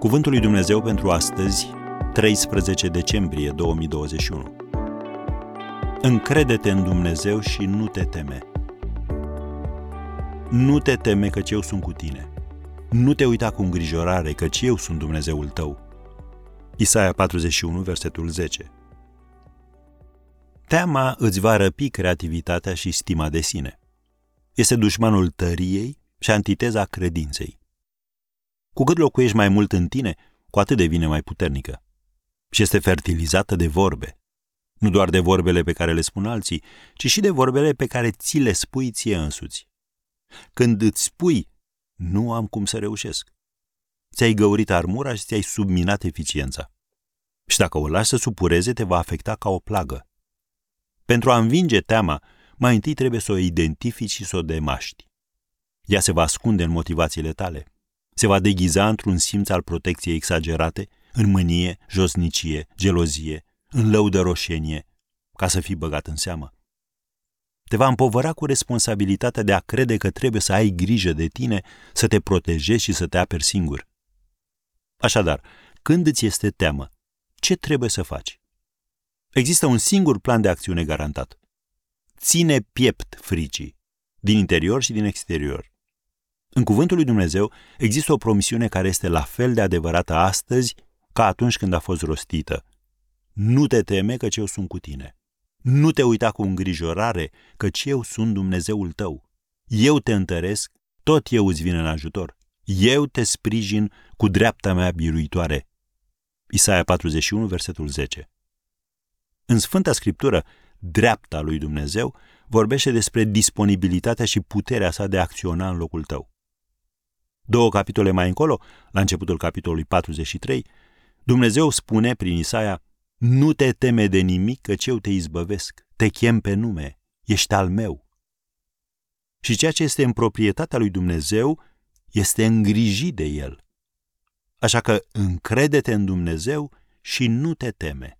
Cuvântul lui Dumnezeu pentru astăzi, 13 decembrie 2021. Încrede-te în Dumnezeu și nu te teme. Nu te teme căci eu sunt cu tine. Nu te uita cu îngrijorare căci eu sunt Dumnezeul tău. Isaia 41, versetul 10. Teama îți va răpi creativitatea și stima de sine. Este dușmanul tăriei și antiteza credinței. Cu cât locuiești mai mult în tine, cu atât devine mai puternică. Și este fertilizată de vorbe. Nu doar de vorbele pe care le spun alții, ci și de vorbele pe care ți le spui ție însuți. Când îți spui, nu am cum să reușesc. Ți-ai găurit armura și ți-ai subminat eficiența. Și dacă o lași să supureze, te va afecta ca o plagă. Pentru a învinge teama, mai întâi trebuie să o identifici și să o demaști. Ea se va ascunde în motivațiile tale. Se va deghiza într-un simț al protecției exagerate, în mânie, josnicie, gelozie, în lăudă roșenie, ca să fii băgat în seamă. Te va împovăra cu responsabilitatea de a crede că trebuie să ai grijă de tine, să te protejezi și să te aperi singur. Așadar, când îți este teamă, ce trebuie să faci? Există un singur plan de acțiune garantat. Ține piept fricii, din interior și din exterior. În cuvântul lui Dumnezeu există o promisiune care este la fel de adevărată astăzi ca atunci când a fost rostită. Nu te teme că eu sunt cu tine. Nu te uita cu îngrijorare căci eu sunt Dumnezeul tău. Eu te întăresc, tot eu îți vin în ajutor. Eu te sprijin cu dreapta mea biruitoare. Isaia 41, versetul 10. În Sfânta Scriptură, dreapta lui Dumnezeu vorbește despre disponibilitatea și puterea sa de a acționa în locul tău. Două capitole mai încolo, la începutul capitolului 43, Dumnezeu spune prin Isaia, Nu te teme de nimic, căci eu te izbăvesc, te chem pe nume, ești al meu. Și ceea ce este în proprietatea lui Dumnezeu este îngrijit de el. Așa că încrede-te în Dumnezeu și nu te teme.